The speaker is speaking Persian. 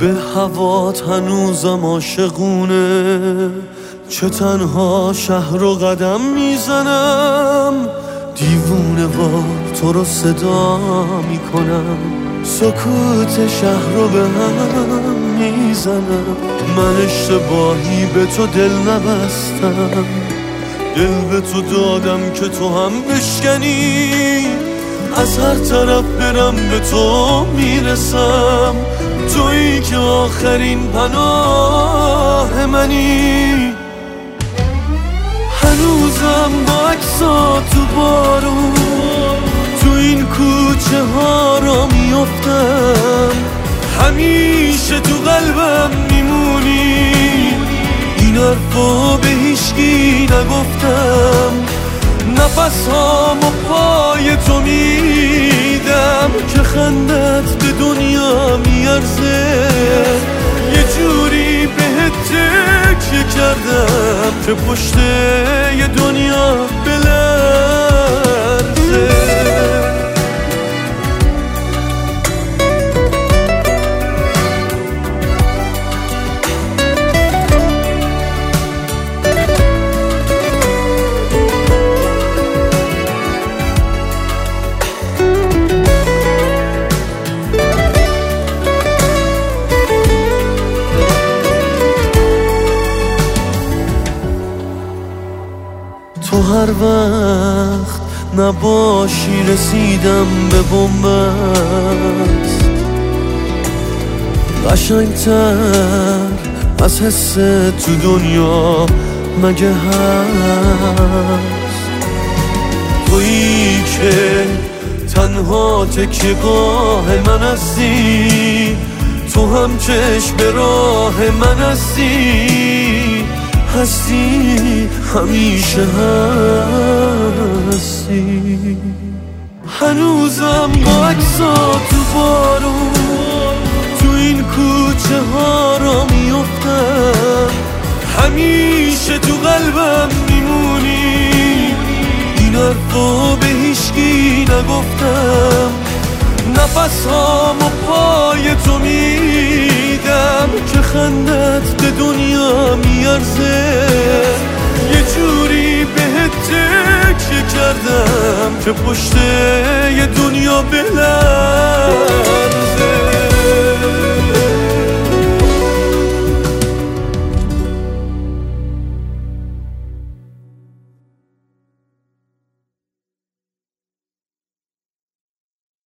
به هوات هنوزم عاشقونه. چه تنها شهر رو قدم می‌زنم. دیوونه وار تو رو صدا می‌کنم. سکوت شهر رو به هم می‌زنم. من اشتباهی به تو دل نبستم. دل به تو دادم که تو هم بشکنی. از هر طرف برم به تو می‌رسم. تویی که آخرین پناه منی. هنوزم با اکسا تو بارون. تو این کوچه ها را میفتم همیشه تو قلبم میمونی. این حرفا به هیشگی نگفتم. نفس ها پای تو میدم که خندت به دنیا میارزه. یه جوری بهت تکیه کردم که پشت یه دنیا تو هر وقت نباشی رسیدم به بومبست قشنگتر از حس تو دنیا مگه هست؟ تویی که تنها تکیگاه من هستی تو هم چشم راه من هستی. هستی همیشه هستی. هنوزم با تو بارون تو این کوچه ها را میفتم همیشه تو قلبم میمونی. این حرفا به هیشگی نگفتم. نفس و پای تو میدم. که خندت میارزه یه جوری بهت تکیه کردم که پشت یه دنیا بلند